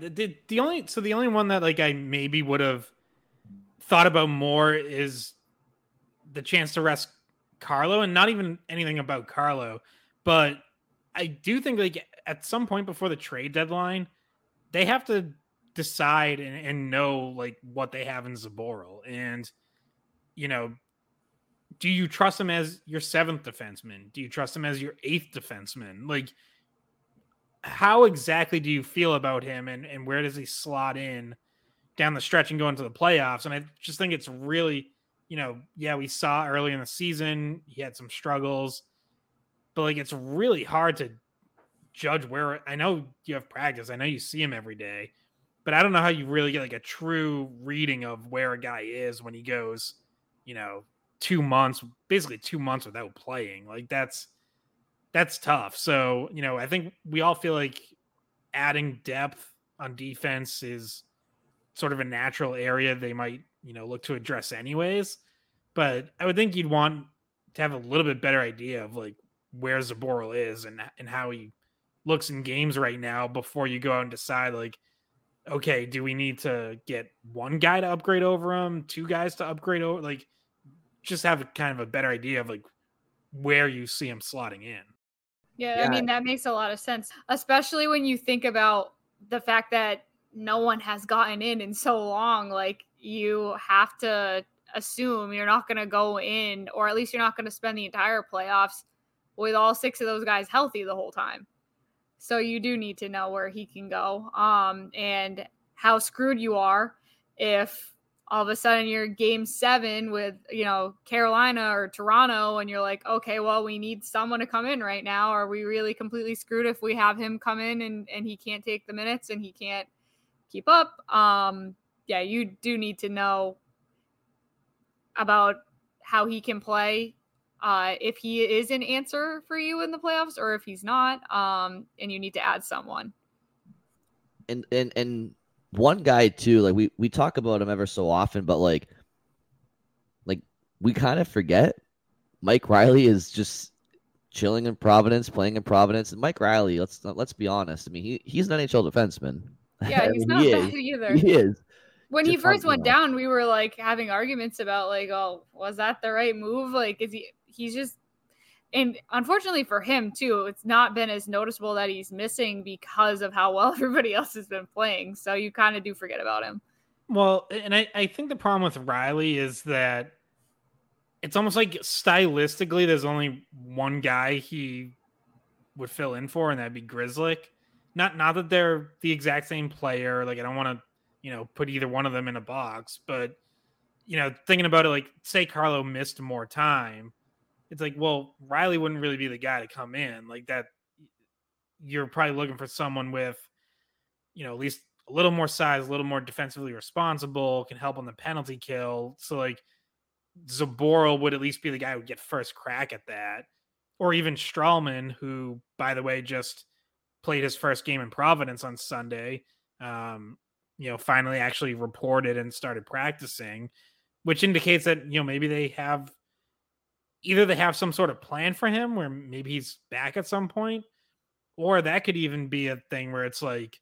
The, the only so the only one that like I maybe would have thought about more is the chance to rest Carlo, and not even anything about Carlo, but I do think like at some point before the trade deadline, they have to decide and, and know like what they have in Zboril, and you know, do you trust him as your seventh defenseman? Do you trust him as your eighth defenseman? Like how exactly do you feel about him and, and where does he slot in down the stretch and go into the playoffs? And I just think it's really, you know, yeah, we saw early in the season he had some struggles, but like it's really hard to judge where I know you have practice, I know you see him every day, but I don't know how you really get like a true reading of where a guy is when he goes, you know, two months, basically two months without playing. Like that's that's tough. So, you know, I think we all feel like adding depth on defense is sort of a natural area they might, you know, look to address anyways. But I would think you'd want to have a little bit better idea of like where Zboril is and and how he looks in games right now before you go out and decide like okay, do we need to get one guy to upgrade over him, two guys to upgrade over like just have a kind of a better idea of like where you see him slotting in. Yeah, yeah, I mean that makes a lot of sense, especially when you think about the fact that no one has gotten in in so long. Like you have to assume you're not going to go in, or at least you're not going to spend the entire playoffs with all six of those guys healthy the whole time. So you do need to know where he can go, um, and how screwed you are if all of a sudden you're game seven with you know carolina or toronto and you're like okay well we need someone to come in right now. Are we really completely screwed if we have him come in and and he can't take the minutes and he can't keep up? Um yeah you do need to know about how he can play uh if he is an answer for you in the playoffs or if he's not um and you need to add someone. And and and one guy too, like we we talk about him ever so often, but like like we kind of forget Mike Reilly is just chilling in Providence, playing in Providence. And Mike Reilly, let's let's be honest. I mean, he he's an NHL defenseman. Yeah, he's not he bad is. either. He is. When he first went down, we were like having arguments about like, oh, was that the right move? Like, is he? He's just, and unfortunately for him too, it's not been as noticeable that he's missing because of how well everybody else has been playing. So you kind of do forget about him. Well, and I, I think the problem with Reilly is that it's almost like stylistically, there's only one guy he would fill in for, and that'd be Grzelcyk. Not not that they're the exact same player. Like I don't want to, you know, put either one of them in a box, but you know, thinking about it, like say Carlo missed more time, it's like, well, Reilly wouldn't really be the guy to come in like that. You're probably looking for someone with, you know, at least a little more size, a little more defensively responsible, can help on the penalty kill. So like Zboril would at least be the guy who would get first crack at that. Or even Stralman, who, by the way, just played his first game in Providence on Sunday. Um, you know, finally actually reported and started practicing, which indicates that, you know, maybe they have either they have some sort of plan for him where maybe he's back at some point, or that could even be a thing where it's like,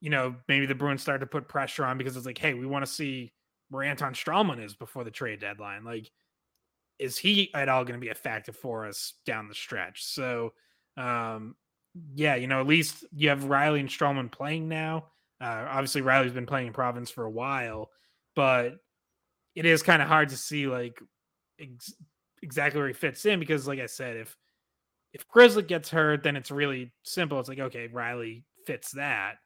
you know, maybe the Bruins start to put pressure on because it's like, hey, we want to see where Anton Stralman is before the trade deadline. Like, is he at all going to be a factor for us down the stretch? So, um, yeah, you know, at least you have Reilly and Stralman playing now. Uh, obviously, Reilly's been playing in Providence for a while, but it is kind of hard to see like ex- exactly where he fits in because, like I said, if if Grizzly gets hurt, then it's really simple. It's like okay, Reilly fits that,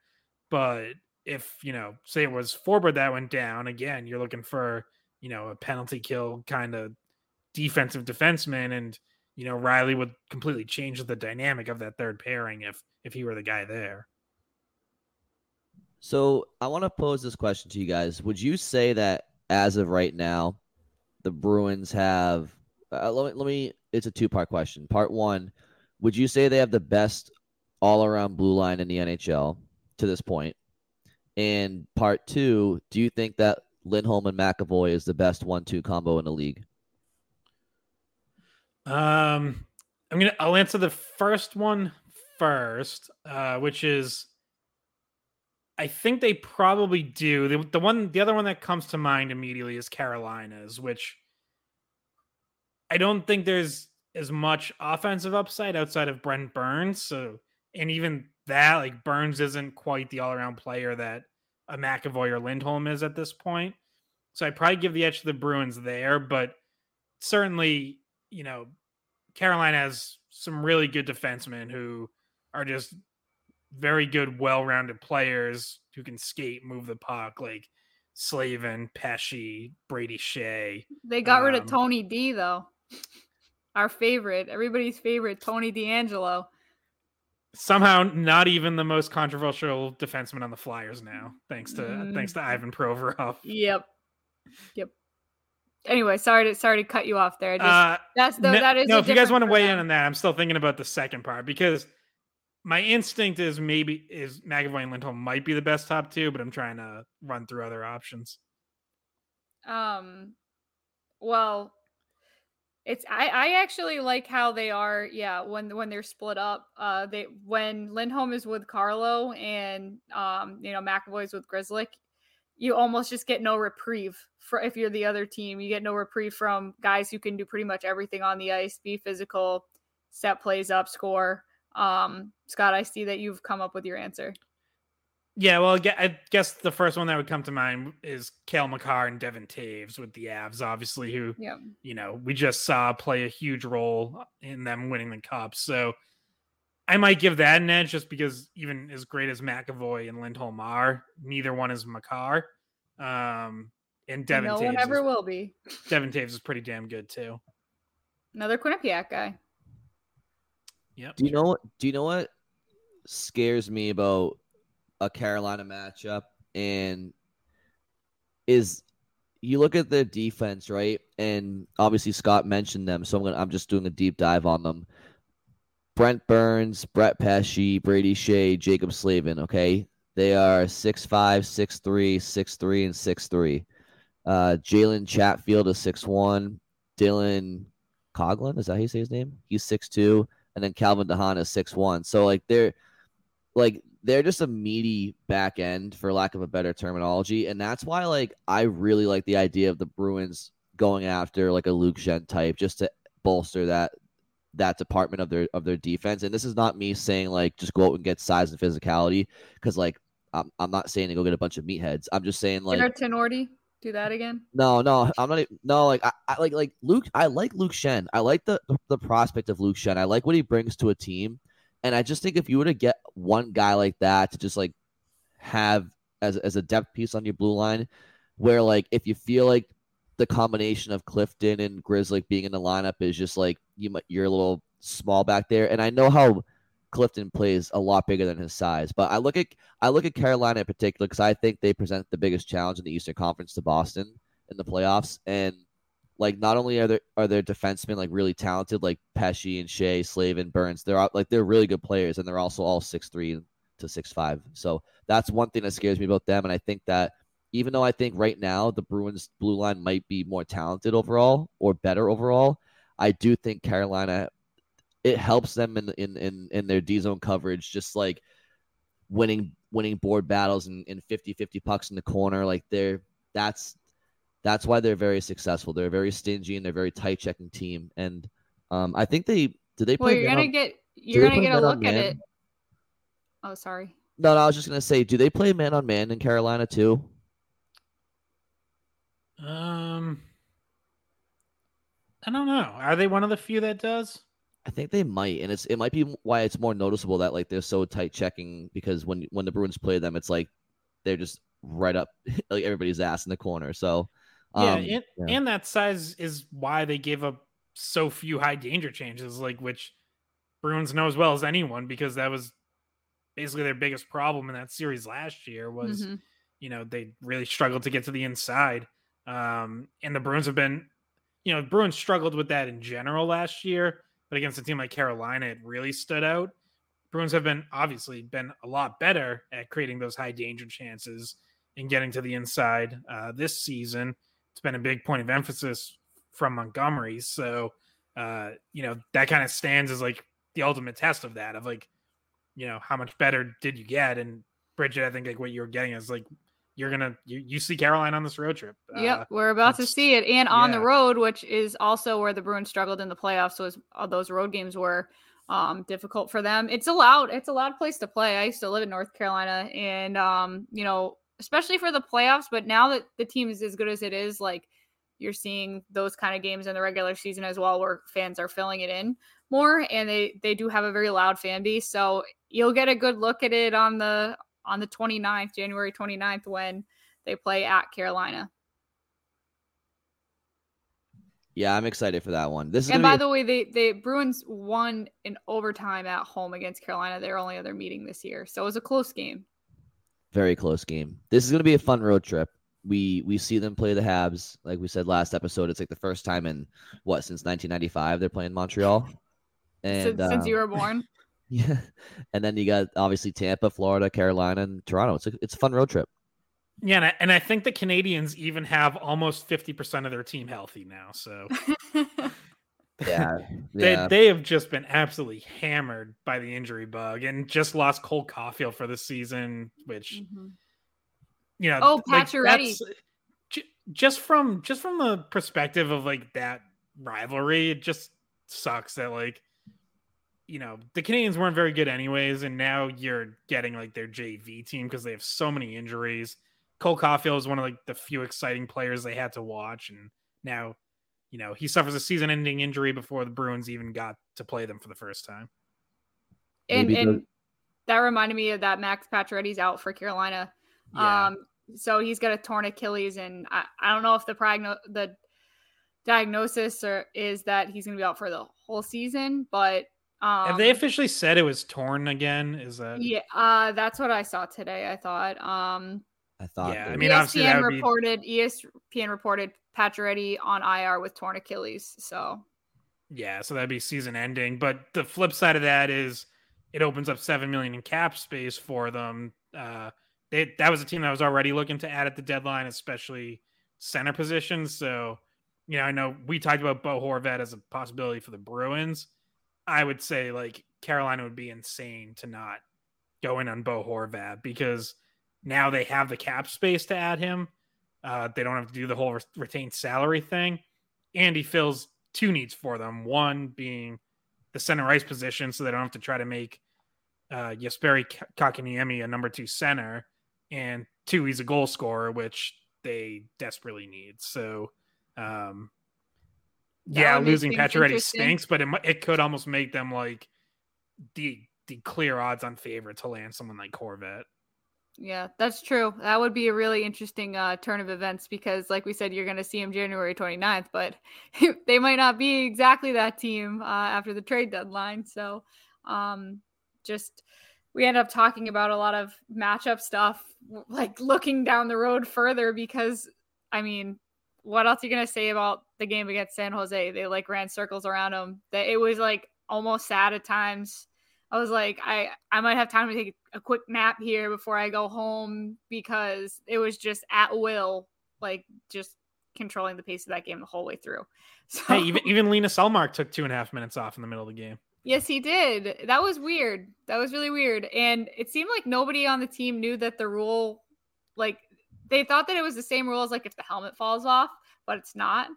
but if you know, say it was Forbort that went down again, you're looking for you know a penalty kill kind of defensive defenseman, and you know Reilly would completely change the dynamic of that third pairing if if he were the guy there. So I want to pose this question to you guys. Would you say that as of right now, the Bruins have? Uh, let me. Let me. It's a two part question. Part one: Would you say they have the best all around blue line in the NHL to this point? And part two: Do you think that Lindholm and McAvoy is the best one-two combo in the league? Um, I'm gonna. I'll answer the first one first, uh, which is I think they probably do. The, the one, the other one that comes to mind immediately is Carolina's, which I don't think there's as much offensive upside outside of Brent Burns. So, and even that, like Burns isn't quite the all-around player that a McAvoy or Lindholm is at this point. So I probably give the edge to the Bruins there, but certainly, you know, Carolina has some really good defensemen who are just very good, well-rounded players who can skate, move the puck, like Slavin, Pesce, Brady Skjei. They got um, rid of um, Tony D though. Our favorite, everybody's favorite, Tony DeAngelo. Somehow not even the most controversial defenseman on the Flyers now, thanks to mm. thanks to Ivan Provorov. Yep. Yep. Anyway, sorry to sorry to cut you off there. Just, uh, that's no, that is no. If you guys want to weigh in on that, I'm still thinking about the second part because my instinct is maybe is McAvoy and Lindholm might be the best top two, but I'm trying to run through other options. Um, well, it's I I actually like how they are. Yeah, when when they're split up, uh, they when Lindholm is with Carlo and um, you know McAvoy's with Grzelcyk, you almost just get no reprieve for if you're the other team. You get no reprieve from guys who can do pretty much everything on the ice, be physical, set plays up, score. Um, Scott, I see that you've come up with your answer. Yeah, well, I guess the first one that would come to mind is Cale Makar and Devon Toews with the Avs, obviously, who, yeah. you know, we just saw play a huge role in them winning the cup. So I might give that an edge just because even as great as McAvoy and Lindholm are, neither one is Makar. Um, and Devin no Toews one ever is, will be. Devon Toews is pretty damn good too. Another Quinnipiac guy. Yep. Do you know what? Do you know what scares me about a Carolina matchup? And is you look at their defense, right? And obviously Scott mentioned them, so I'm gonna I'm just doing a deep dive on them. Brent Burns, Brett Pesce, Brady Skjei, Jaccob Slavin. Okay, they are six five, six three, six three, and six three. Uh, Jalen Chatfield is six one. Dylan Coghlan is that how you say his name? He's six two and then Calvin DeHaan is six one. So like they're like they're just a meaty back end for lack of a better terminology. And that's why like I really like the idea of the Bruins going after like a Luke Schenn type just to bolster that that department of their of their defense. And this is not me saying like just go out and get size and physicality because like I'm, I'm not saying to go get a bunch of meatheads. I'm just saying like Tenorti do that again? No, no, I'm not. No, like I, I, like like Luke. I like Luke Schenn I like the the prospect of Luke Schenn I like what he brings to a team, and I just think if you were to get one guy like that to just like have as as a depth piece on your blue line, where like if you feel like the combination of Clifton and Grzelcyk being in the lineup is just like you you're a little small back there. And I know how Clifton plays a lot bigger than his size, but I look at I look at Carolina in particular because I think they present the biggest challenge in the Eastern Conference to Boston in the playoffs. And like not only are there are their defensemen like really talented, like Pesce and Skjei, Slavin, Burns, they're like they're really good players, and they're also all six three to six five. So that's one thing that scares me about them. And I think that even though I think right now the Bruins blue line might be more talented overall or better overall, I do think Carolina it helps them in in in, in their D zone coverage, just like winning winning board battles and, and 50-50 pucks in the corner. Like they're that's that's why they're very successful. They're very stingy and they're very tight checking team. And um, I think they did they. Play Well, you're gonna on, get you're gonna get a look at it. Oh, sorry. No, no, I was just gonna say, do they play man on man in Carolina too? Um, I don't know. Are they one of the few that does? I think they might, and it's it might be why it's more noticeable that like they're so tight checking because when when the Bruins play them, it's like they're just right up like everybody's ass in the corner. So yeah, um, and, yeah. and that size is why they gave up so few high danger changes, like which Bruins know as well as anyone, because that was basically their biggest problem in that series last year was, mm-hmm. you know, they really struggled to get to the inside. Um, and the Bruins have been, you know, Bruins struggled with that in general last year, but against a team like Carolina, it really stood out. Bruins have been obviously been a lot better at creating those high danger chances and getting to the inside uh, this season it's been a big point of emphasis from Montgomery. So, uh, you know, that kind of stands as like the ultimate test of that, of like, you know, how much better did you get? And Bridgette, I think like what you were getting is like, you're gonna you, you see Carolina on this road trip. Yep, uh, we're about to see it, and on yeah. the road, which is also where the Bruins struggled in the playoffs. So as, all those road games were um, difficult for them. It's a loud, it's a loud place to play. I used to live in North Carolina, and um, you know, especially for the playoffs. But now that the team is as good as it is, like you're seeing those kind of games in the regular season as well, where fans are filling it in more, and they they do have a very loud fan base. So you'll get a good look at it on the on the 29th, January 29th, when they play at Carolina. Yeah, I'm excited for that one. This is and by the way, they the Bruins won in overtime at home against Carolina. Their only other meeting this year, so it was a close game. Very close game. This is going to be a fun road trip. We we see them play the Habs, like we said last episode. It's like the first time in what since 1995 they're playing Montreal. And since, um, since you were born. Yeah, and then you got obviously Tampa, Florida, Carolina, and Toronto. It's a it's a fun road trip. Yeah, and I, and I think the Canadiens even have almost fifty percent of their team healthy now. So Yeah, they yeah. they have just been absolutely hammered by the injury bug and just lost Cole Caufield for the season, which mm-hmm. you know, oh, Pacioretty. Like just from just from the perspective of like that rivalry, it just sucks that like you know the Canadiens weren't very good anyways, and now you're getting like their JV team because they have so many injuries. Cole Caufield is one of like the few exciting players they had to watch, and now you know, he suffers a season ending injury before the Bruins even got to play them for the first time. And, and that reminded me of that Max Pacioretty's out for Carolina. Yeah. Um, so he's got a torn Achilles, and I, I don't know if the progno- the diagnosis or is that he's going to be out for the whole season, but um, have they officially said it was torn again? Is that yeah? Uh, that's what I saw today. I thought. Um, I thought. Yeah, I mean, ESPN reported. Be... ESPN reported Pacioretty on IR with torn Achilles. So. Yeah, so that'd be season ending. But the flip side of that is it opens up seven million in cap space for them. Uh, they, that was a team that was already looking to add at the deadline, especially center positions. So, you know, I know we talked about Bo Horvat as a possibility for the Bruins. I would say like Carolina would be insane to not go in on Bo Horvat because now they have the cap space to add him. Uh, they don't have to do the whole retained salary thing. And he fills two needs for them. One being the center ice position, so they don't have to try to make uh, Jesperi Kotkaniemi a number two center. And two, he's a goal scorer, which they desperately need. So, um, yeah, losing Pacioretty stinks, but it, it could almost make them like the the clear odds on favorite to land someone like Horvat. Yeah, that's true. That would be a really interesting uh, turn of events because, like we said, you're going to see him January 29th, but they might not be exactly that team uh, after the trade deadline. So, um, just we end up talking about a lot of matchup stuff, like looking down the road further because, I mean, what else are you going to say about the game against San Jose? They like ran circles around them. That it was like almost sad at times I was like, I I might have time to take a quick nap here before I go home because it was just at will, like just controlling the pace of that game the whole way through. So, hey, even even Linus Ullmark took two and a half minutes off in the middle of the game. Yes, he did. That was weird. That was really weird. And it seemed like nobody on the team knew that the rule, like they thought that it was the same rule as like if the helmet falls off, but it's not.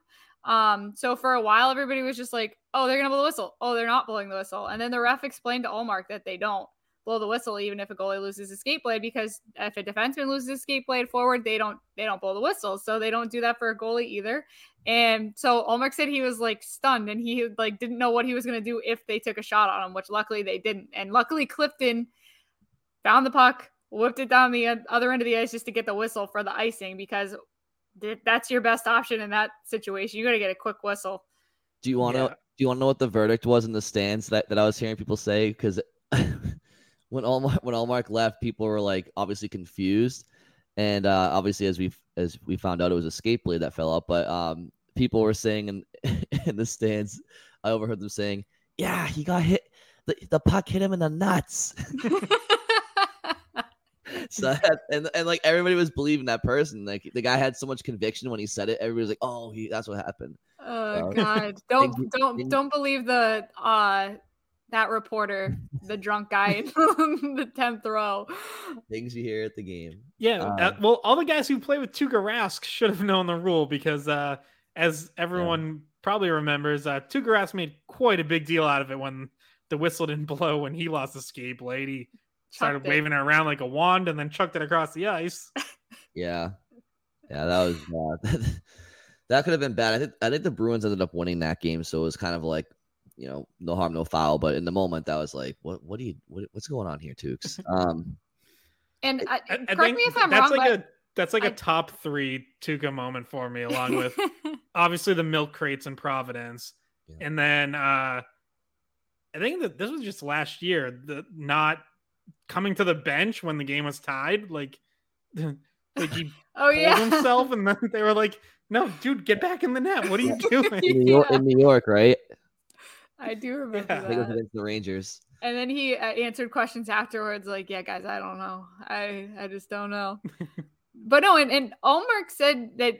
Um, so for a while, everybody was just like, oh, they're going to blow the whistle. Oh, they're not blowing the whistle. And then the ref explained to Ullmark that they don't blow the whistle even if a goalie loses a skate blade because if a defenseman loses a skate blade forward, they don't they don't blow the whistle. So they don't do that for a goalie either. And so Ullmark said he was like stunned and he like didn't know what he was going to do if they took a shot on him, which luckily they didn't. And luckily Clifton found the puck, whipped it down the other end of the ice just to get the whistle for the icing because that's your best option in that situation. You got to get a quick whistle. Do you want to? Yeah. Do you want to know what the verdict was in the stands that, that I was hearing people say? Because when Ullmark when Ullmark left, people were like obviously confused, and uh, obviously as we as we found out, it was a skate blade that fell out. But um, people were saying in in the stands, I overheard them saying, "Yeah, he got hit. The, the puck hit him in the nuts." so and and like everybody was believing that person. Like the guy had so much conviction when he said it. Everybody was like, "Oh, he that's what happened." Oh God! Don't things, don't things, don't believe the uh that reporter, the drunk guy in the tenth row. Things you hear at the game. Yeah. Um, uh, well, all the guys who play with Tuukka Rask should have known the rule because, uh, as everyone yeah. probably remembers, uh, Tuukka Rask made quite a big deal out of it when the whistle didn't blow when he lost the skate blade. He started it. waving it around like a wand and then chucked it across the ice. Yeah, yeah, that was uh, that could have been bad. I think I think the Bruins ended up winning that game, so it was kind of like you know no harm no foul. But in the moment, that was like, what what do you what, what's going on here, Tukes? Um, and I, I, correct I me if I'm that's wrong. Like a, that's like a top three Tuukka moment for me, along with obviously the milk crates in Providence, yeah. and then uh I think that this was just last year. The not coming to the bench when the game was tied, like like he oh yeah himself, and then they were like, "No, dude, get back in the net. What are you doing?" In New York, in New York right? I do remember yeah. that. I think the Rangers. And then he uh, answered questions afterwards, like, "Yeah, guys, I don't know. I I just don't know." but no, and and Ullmark said that,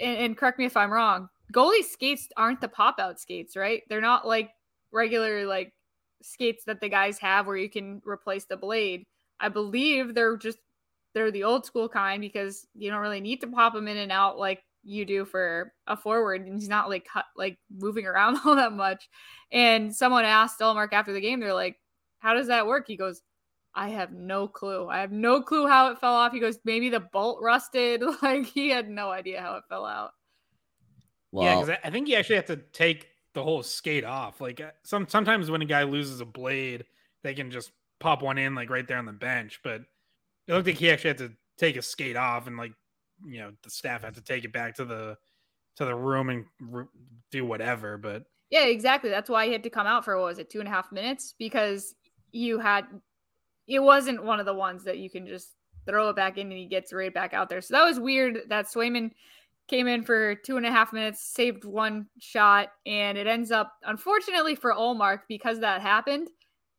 and, and correct me if I'm wrong. Goalie skates aren't the pop out skates, right? They're not like regular like skates that the guys have where you can replace the blade. I believe they're just they're the old school kind because you don't really need to pop them in and out like you do for a forward and he's not like cut, like moving around all that much. And someone asked Ullmark after the game, they're like, How does that work? He goes, I have no clue. I have no clue how it fell off. He goes, maybe the bolt rusted. Like he had no idea how it fell out. Well, yeah, because I think you actually have to take the whole skate off. Like uh, some sometimes when a guy loses a blade, they can just pop one in like right there on the bench. But it looked like he actually had to take a skate off, and like you know the staff had to take it back to the to the room and re- do whatever. But yeah, exactly. That's why he had to come out for what was it two and a half minutes because you had it wasn't one of the ones that you can just throw it back in and he gets right back out there. So that was weird that Swayman came in for two and a half minutes, saved one shot, and it ends up, unfortunately for Ullmark, because that happened,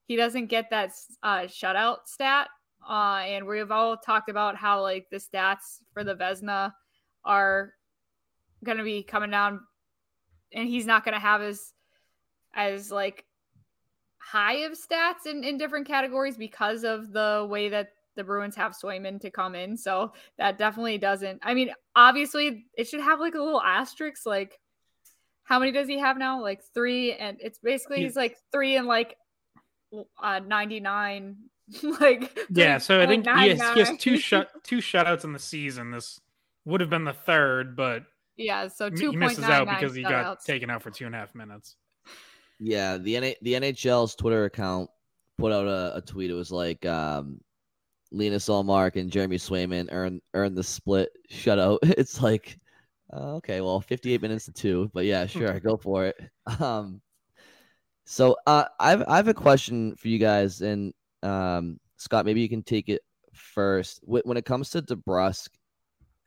he doesn't get that uh, shutout stat. Uh, and we've all talked about how like the stats for the Vezina are going to be coming down, and he's not going to have as as like high of stats in in different categories because of the way that the Bruins have Swayman to come in. So that definitely doesn't. I mean, obviously, it should have like a little asterisk. Like, how many does he have now? Like three, and it's basically he's like three and like uh 99. like yeah, so I think he has, he has two shut two shutouts in the season. This would have been the third, but yeah, so two he misses out because he got taken out for two and a half minutes. Yeah, the N- the NHL's Twitter account put out a, a tweet. It was like um, Linus Ullmark and Jeremy Swayman earn earn the split shutout. It's like, uh, okay, well, 58 minutes to two, but yeah, sure, go for it. Um, so uh, I've I have a question for you guys, and um, Scott, maybe you can take it first. When it comes to DeBrusk,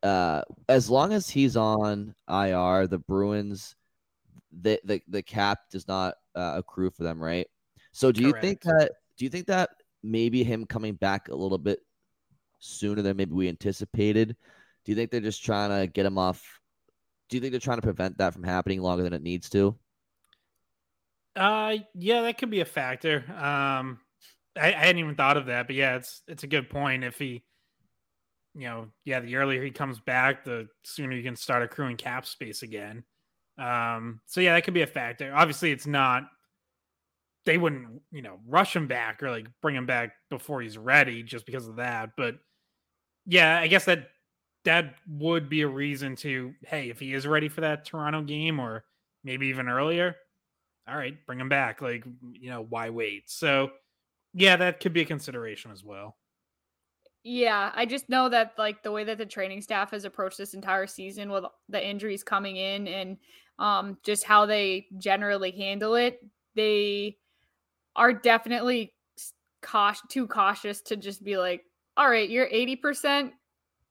uh, as long as he's on IR, the Bruins, the the, the cap does not uh, accrue for them, right? So do Correct. you think that do you think that maybe him coming back a little bit sooner than maybe we anticipated? Do you think they're just trying to get him off? Do you think they're trying to prevent that from happening longer than it needs to? Uh, yeah, that could be a factor. Um, I, I hadn't even thought of that, but yeah, it's it's a good point. If he, you know, yeah, the earlier he comes back, the sooner you can start accruing cap space again. Um, so yeah, that could be a factor. Obviously, it's not. They wouldn't, you know, rush him back or like bring him back before he's ready just because of that. But yeah, I guess that that would be a reason to, hey, if he is ready for that Toronto game or maybe even earlier, all right, bring him back. Like, you know, why wait? So yeah, that could be a consideration as well. Yeah, I just know that like the way that the training staff has approached this entire season with the injuries coming in and um just how they generally handle it, they are definitely cautious too cautious to just be like, "All right, you're 80%,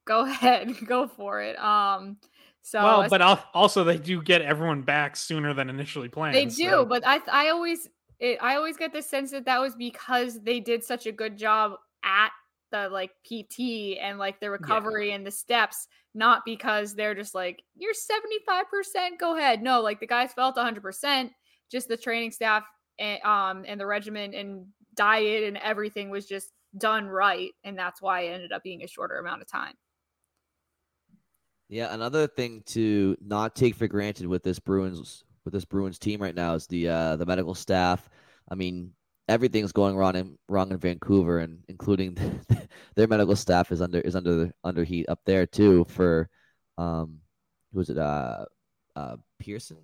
go ahead, go for it." Um so Well, but also they do get everyone back sooner than initially planned. They do, so. but I I always it, I always get the sense that that was because they did such a good job at the like PT and like the recovery yeah. and the steps, not because they're just like, you're 75%, go ahead. No, like the guys felt 100%, just the training staff and, um, and the regimen and diet and everything was just done right. And that's why it ended up being a shorter amount of time. Yeah, another thing to not take for granted with this Bruins with this Bruins team right now is the uh, the medical staff. I mean, everything's going wrong in wrong in Vancouver, and including their medical staff is under is under under heat up there too. For um, who was it? Uh, uh, Pearson,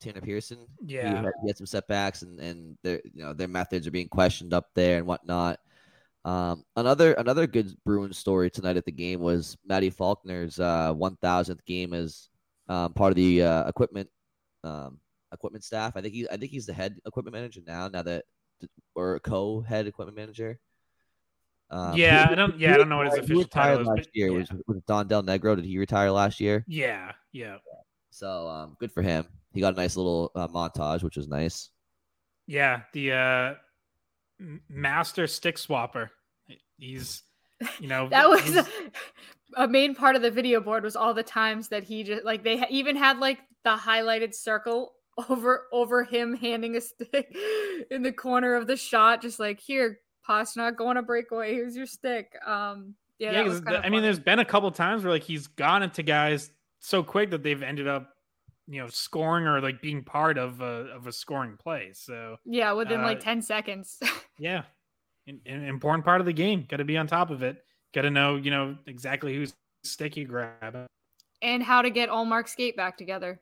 Tanner Pearson. Yeah, he had, he had some setbacks, and and their you know their methods are being questioned up there and whatnot. Um, another another good Bruins story tonight at the game was Maddie Faulkner's uh, 1000th game as um, part of the uh, equipment um, equipment staff. I think he I think he's the head equipment manager now. Now that or co-head equipment manager. Um, yeah, I don't. Yeah, I don't know what his official title is. Last year yeah. was, was Don Del Negro. Did he retire last year? Yeah, yeah. So um, good for him. He got a nice little uh, montage, which was nice. Yeah, the uh, master stick swapper. He's, you know, that was a, a main part of the video board was all the times that he just like they even had like the highlighted circle over over him handing a stick in the corner of the shot, just like here, Pastrnak, go on a breakaway. Here's your stick. Um, yeah, yeah I mean, there's been a couple times where like he's gone into guys so quick that they've ended up, you know, scoring or like being part of a of a scoring play. So yeah, within uh, like ten seconds. yeah, an, an important part of the game. Got to be on top of it. Got to know, you know, exactly whose stick you grab. And how to get Ullmark skate back together.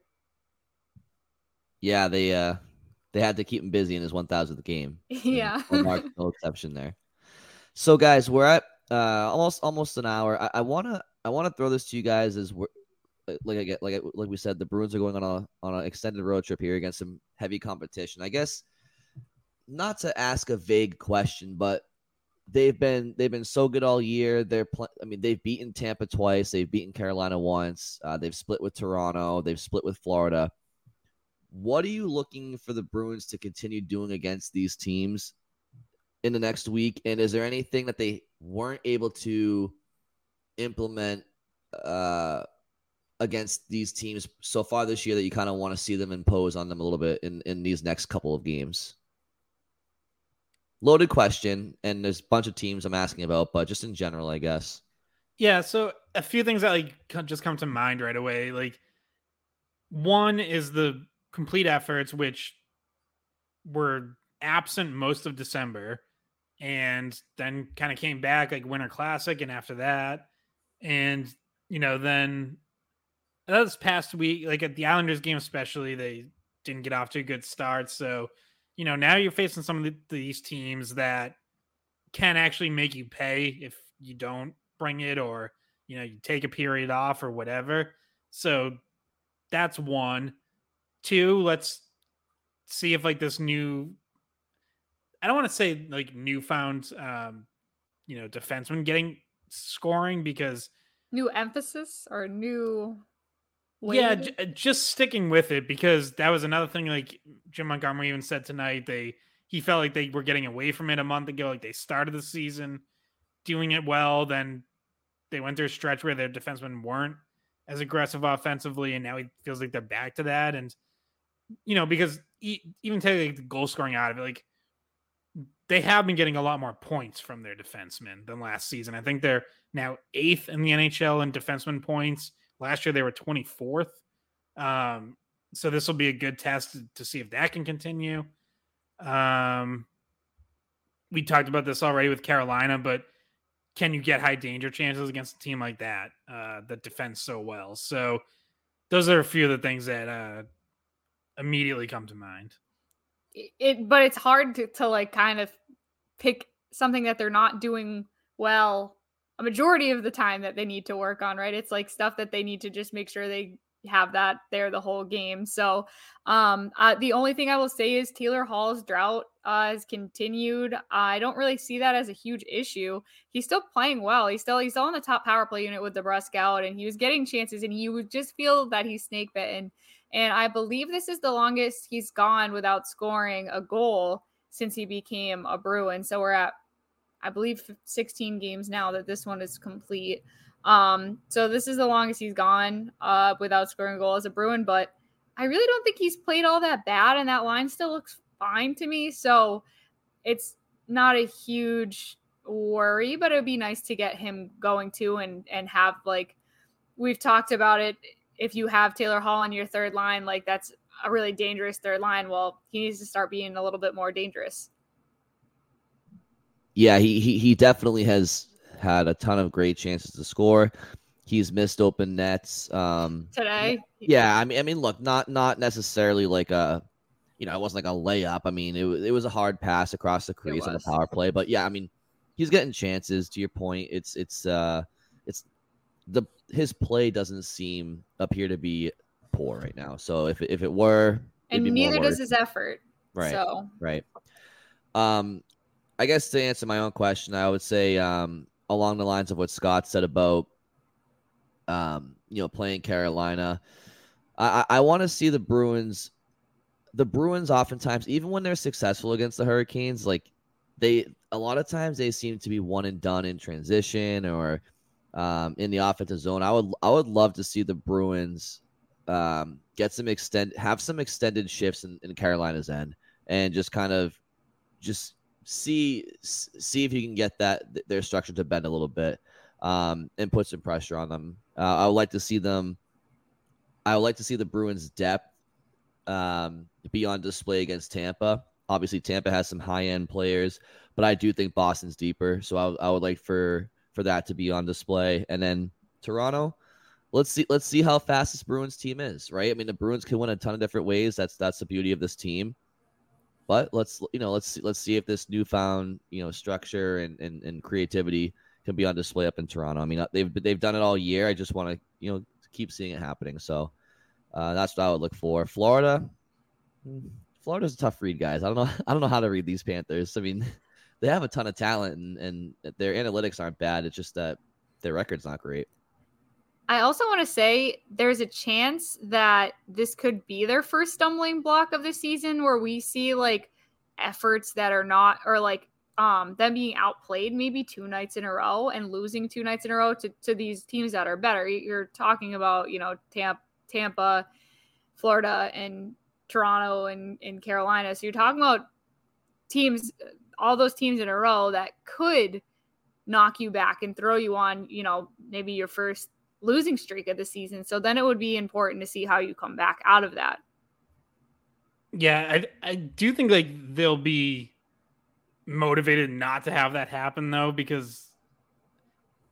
Yeah, they uh they had to keep him busy in his 1000th game. Yeah, Mark, no exception there. So, guys, we're at uh almost almost an hour. I, I wanna I wanna throw this to you guys as we're like I get like like we said, the Bruins are going on a on an extended road trip here against some heavy competition. I guess not to ask a vague question, but they've been they've been so good all year. They're pl- I mean they've beaten Tampa twice, they've beaten Carolina once, uh, they've split with Toronto, they've split with Florida. What are you looking for the Bruins to continue doing against these teams in the next week? And is there anything that they weren't able to implement uh, against these teams so far this year that you kind of want to see them impose on them a little bit in, in these next couple of games? Loaded question, and there's a bunch of teams I'm asking about, but just in general, I guess. Yeah, so a few things that like just come to mind right away. Like one is the complete efforts, which were absent most of December and then kind of came back like Winter Classic and after that. And, you know, then this past week, like at the Islanders game, especially, they didn't get off to a good start. So, you know, now you're facing some of the, these teams that can actually make you pay if you don't bring it or you know you take a period off or whatever. So that's one. Two, let's see if like this new I don't want to say like newfound um you know defenseman getting scoring because new emphasis or new yeah j- uh, just sticking with it because that was another thing like jim montgomery even said tonight they he felt like they were getting away from it a month ago like they started the season doing it well then they went through a stretch where their defensemen weren't as aggressive offensively and now he feels like they're back to that and you know because even take like the goal scoring out of it like they have been getting a lot more points from their defensemen than last season. I think they're now eighth in the NHL in defenseman points. Last year they were 24th. Um, so this will be a good test to, see if that can continue. Um, we talked about this already with Carolina, but can you get high danger chances against a team like that uh, that defends so well? So those are a few of the things that uh, immediately come to mind it but it's hard to, to like kind of pick something that they're not doing well a majority of the time that they need to work on right? It's like stuff that they need to just make sure they have that there the whole game. So um uh, the only thing i will say is taylor hall's drought uh, has continued. I don't really see that as a huge issue. He's still playing well. He's still he's still on the top power play unit with DeBrusk out and he was getting chances and you would just feel that he's snake bitten. And I believe this is the longest he's gone without scoring a goal since he became a Bruin. So we're at, I believe, 16 games now that this one is complete. Um, so this is the longest he's gone uh, without scoring a goal as a Bruin. But I really don't think he's played all that bad, and that line still looks fine to me. So it's not a huge worry, but it would be nice to get him going too and and have like we've talked about it if you have Taylor Hall on your third line, like that's a really dangerous third line. Well, he needs to start being a little bit more dangerous. Yeah, he he, he definitely has had a ton of great chances to score. He's missed open nets um, today. Yeah, I mean, I mean, look, not not necessarily like a, you know, it wasn't like a layup. I mean, it it was a hard pass across the crease on the power play, but yeah, I mean, he's getting chances. To your point, it's it's uh, it's the his play doesn't seem appear to be poor right now. So if if it were, and neither does his effort. Right. So right. Um, I guess to answer my own question, I would say um along the lines of what Scott said about um you know playing Carolina. I I, want to see the Bruins. The Bruins oftentimes, even when they're successful against the Hurricanes, like they a lot of times they seem to be one and done in transition or um, in the offensive zone. I would I would love to see the Bruins um, get some extend have some extended shifts in, in Carolina's end and just kind of just see see if you can get that their structure to bend a little bit um, and put some pressure on them. Uh, I would like to see them. I would like to see the Bruins' depth um, be on display against Tampa. Obviously, Tampa has some high end players, but I do think Boston's deeper. So I, I would like for for that to be on display. And then Toronto, let's see let's see how fast this Bruins team is, right? I mean, the Bruins can win a ton of different ways. That's that's the beauty of this team. But let's you know let's let's see if this newfound you know structure and, and, and creativity can be on display up in Toronto. I mean, uh, they've they've done it all year. I just want to you know keep seeing it happening. So uh, that's what I would look for. Florida, hmm, Florida's a tough read, guys. I don't know I don't know how to read these Panthers. I mean, they have a ton of talent and, and their analytics aren't bad. It's just that their record's not great. I also want to say there's a chance that this could be their first stumbling block of the season where we see like efforts that are not or like um them being outplayed maybe two nights in a row and losing two nights in a row to, to these teams that are better. You're talking about, you know, Tampa, Tampa, Florida and Toronto and, and Carolina. So you're talking about teams all those teams in a row that could knock you back and throw you on, you know, maybe your first losing streak of the season. So then it would be important to see how you come back out of that. Yeah, I I do think like they'll be motivated not to have that happen though because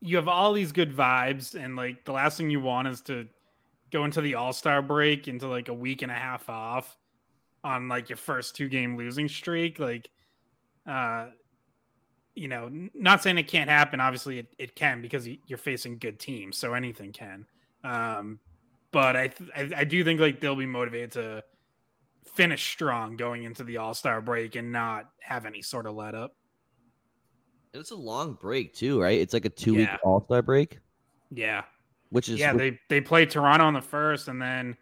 you have all these good vibes and like the last thing you want is to go into the All-Star break into like a week and a half off on like your first two game losing streak like uh, you know, not saying it can't happen. Obviously, it, it can because you're facing good teams, so anything can. Um, but I, th- I, I do think like they'll be motivated to finish strong going into the All Star break and not have any sort of let up. It's a long break too, right? It's like a two week Yeah. All Star break, Yeah, which is yeah. They they play Toronto on the first, and then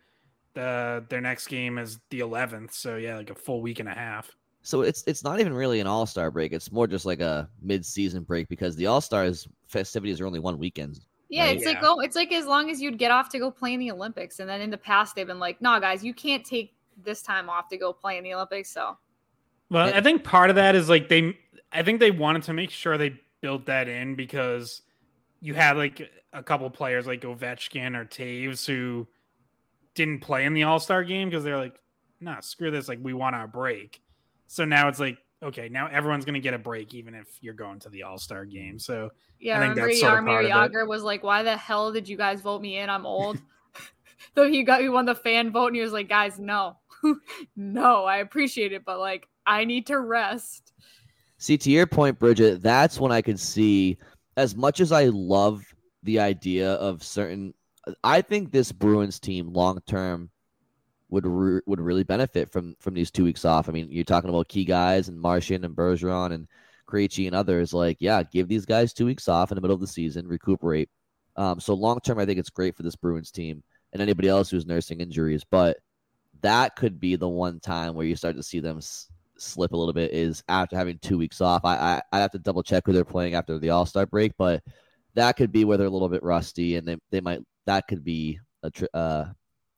the their next game is the 11th. So yeah, like a full week and a half. So it's it's not even really an All Star break. It's more just like a mid season break because the All Stars festivities are only one weekend. Yeah, Right. it's like Yeah. go. It's like as long as you'd get off to go play in the Olympics, and then in the past they've been like, "No, guys, you can't take this time off to go play in the Olympics." So Well, And- I think part of that is like they, I think they wanted to make sure they built that in because you had like a couple players like Ovechkin or Toews who didn't play in the All Star game because they're like, nah, screw this. Like, we want our break. So now it's like, okay, now everyone's going to get a break, even if you're going to the All Star game. So yeah, I think remember that's sort Jaromir part of it. Jagr was like, "Why the hell did you guys vote me in? I'm old." so he got he won the fan vote, and he was like, "Guys, no, no, I appreciate it, but like, I need to rest." See, to your point, Bridgette, that's when I could see as much as I love the idea of certain. I think this Bruins team long term would re- would really benefit from from these two weeks off. I mean, you're talking about key guys and Marchand and Bergeron and Krejci and others. Like, yeah, give these guys two weeks off in the middle of the season, recuperate. Um, so long term, I think it's great for this Bruins team and anybody else who's nursing injuries. But that could be the one time where you start to see them s- slip a little bit is after having two weeks off. I I I have to double check who they're playing after the All Star break, but that could be where they're a little bit rusty, and they they might that could be a tr- uh,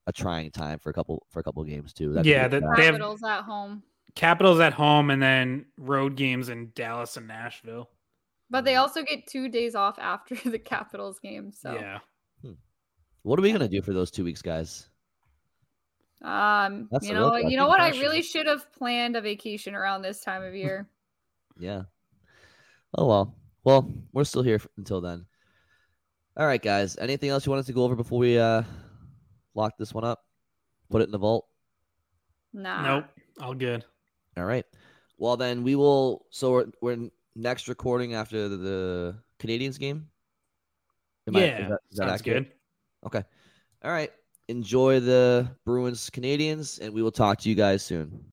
a trying time for a couple for a couple games too. That could Yeah, the. They have- Capitals at home, Capitals at home and then road games in Dallas and Nashville. but they also get two days off after the Capitals game. So Yeah. what are we gonna do for those two weeks, guys? Um, That's you a real know, you know what? I really should have planned a vacation around this time of year. Yeah. Oh well. Well, we're still here until then. All right, guys. Anything else you wanted to go over before we uh lock this one up? Put it in the vault. Nah. Nope. All good. All right. Well, then we will. So we're, we're next recording after the, the Canadiens game. Am I- yeah. is that- is that sounds accurate? good. Okay. All right. Enjoy the Bruins Canadiens, and we will talk to you guys soon.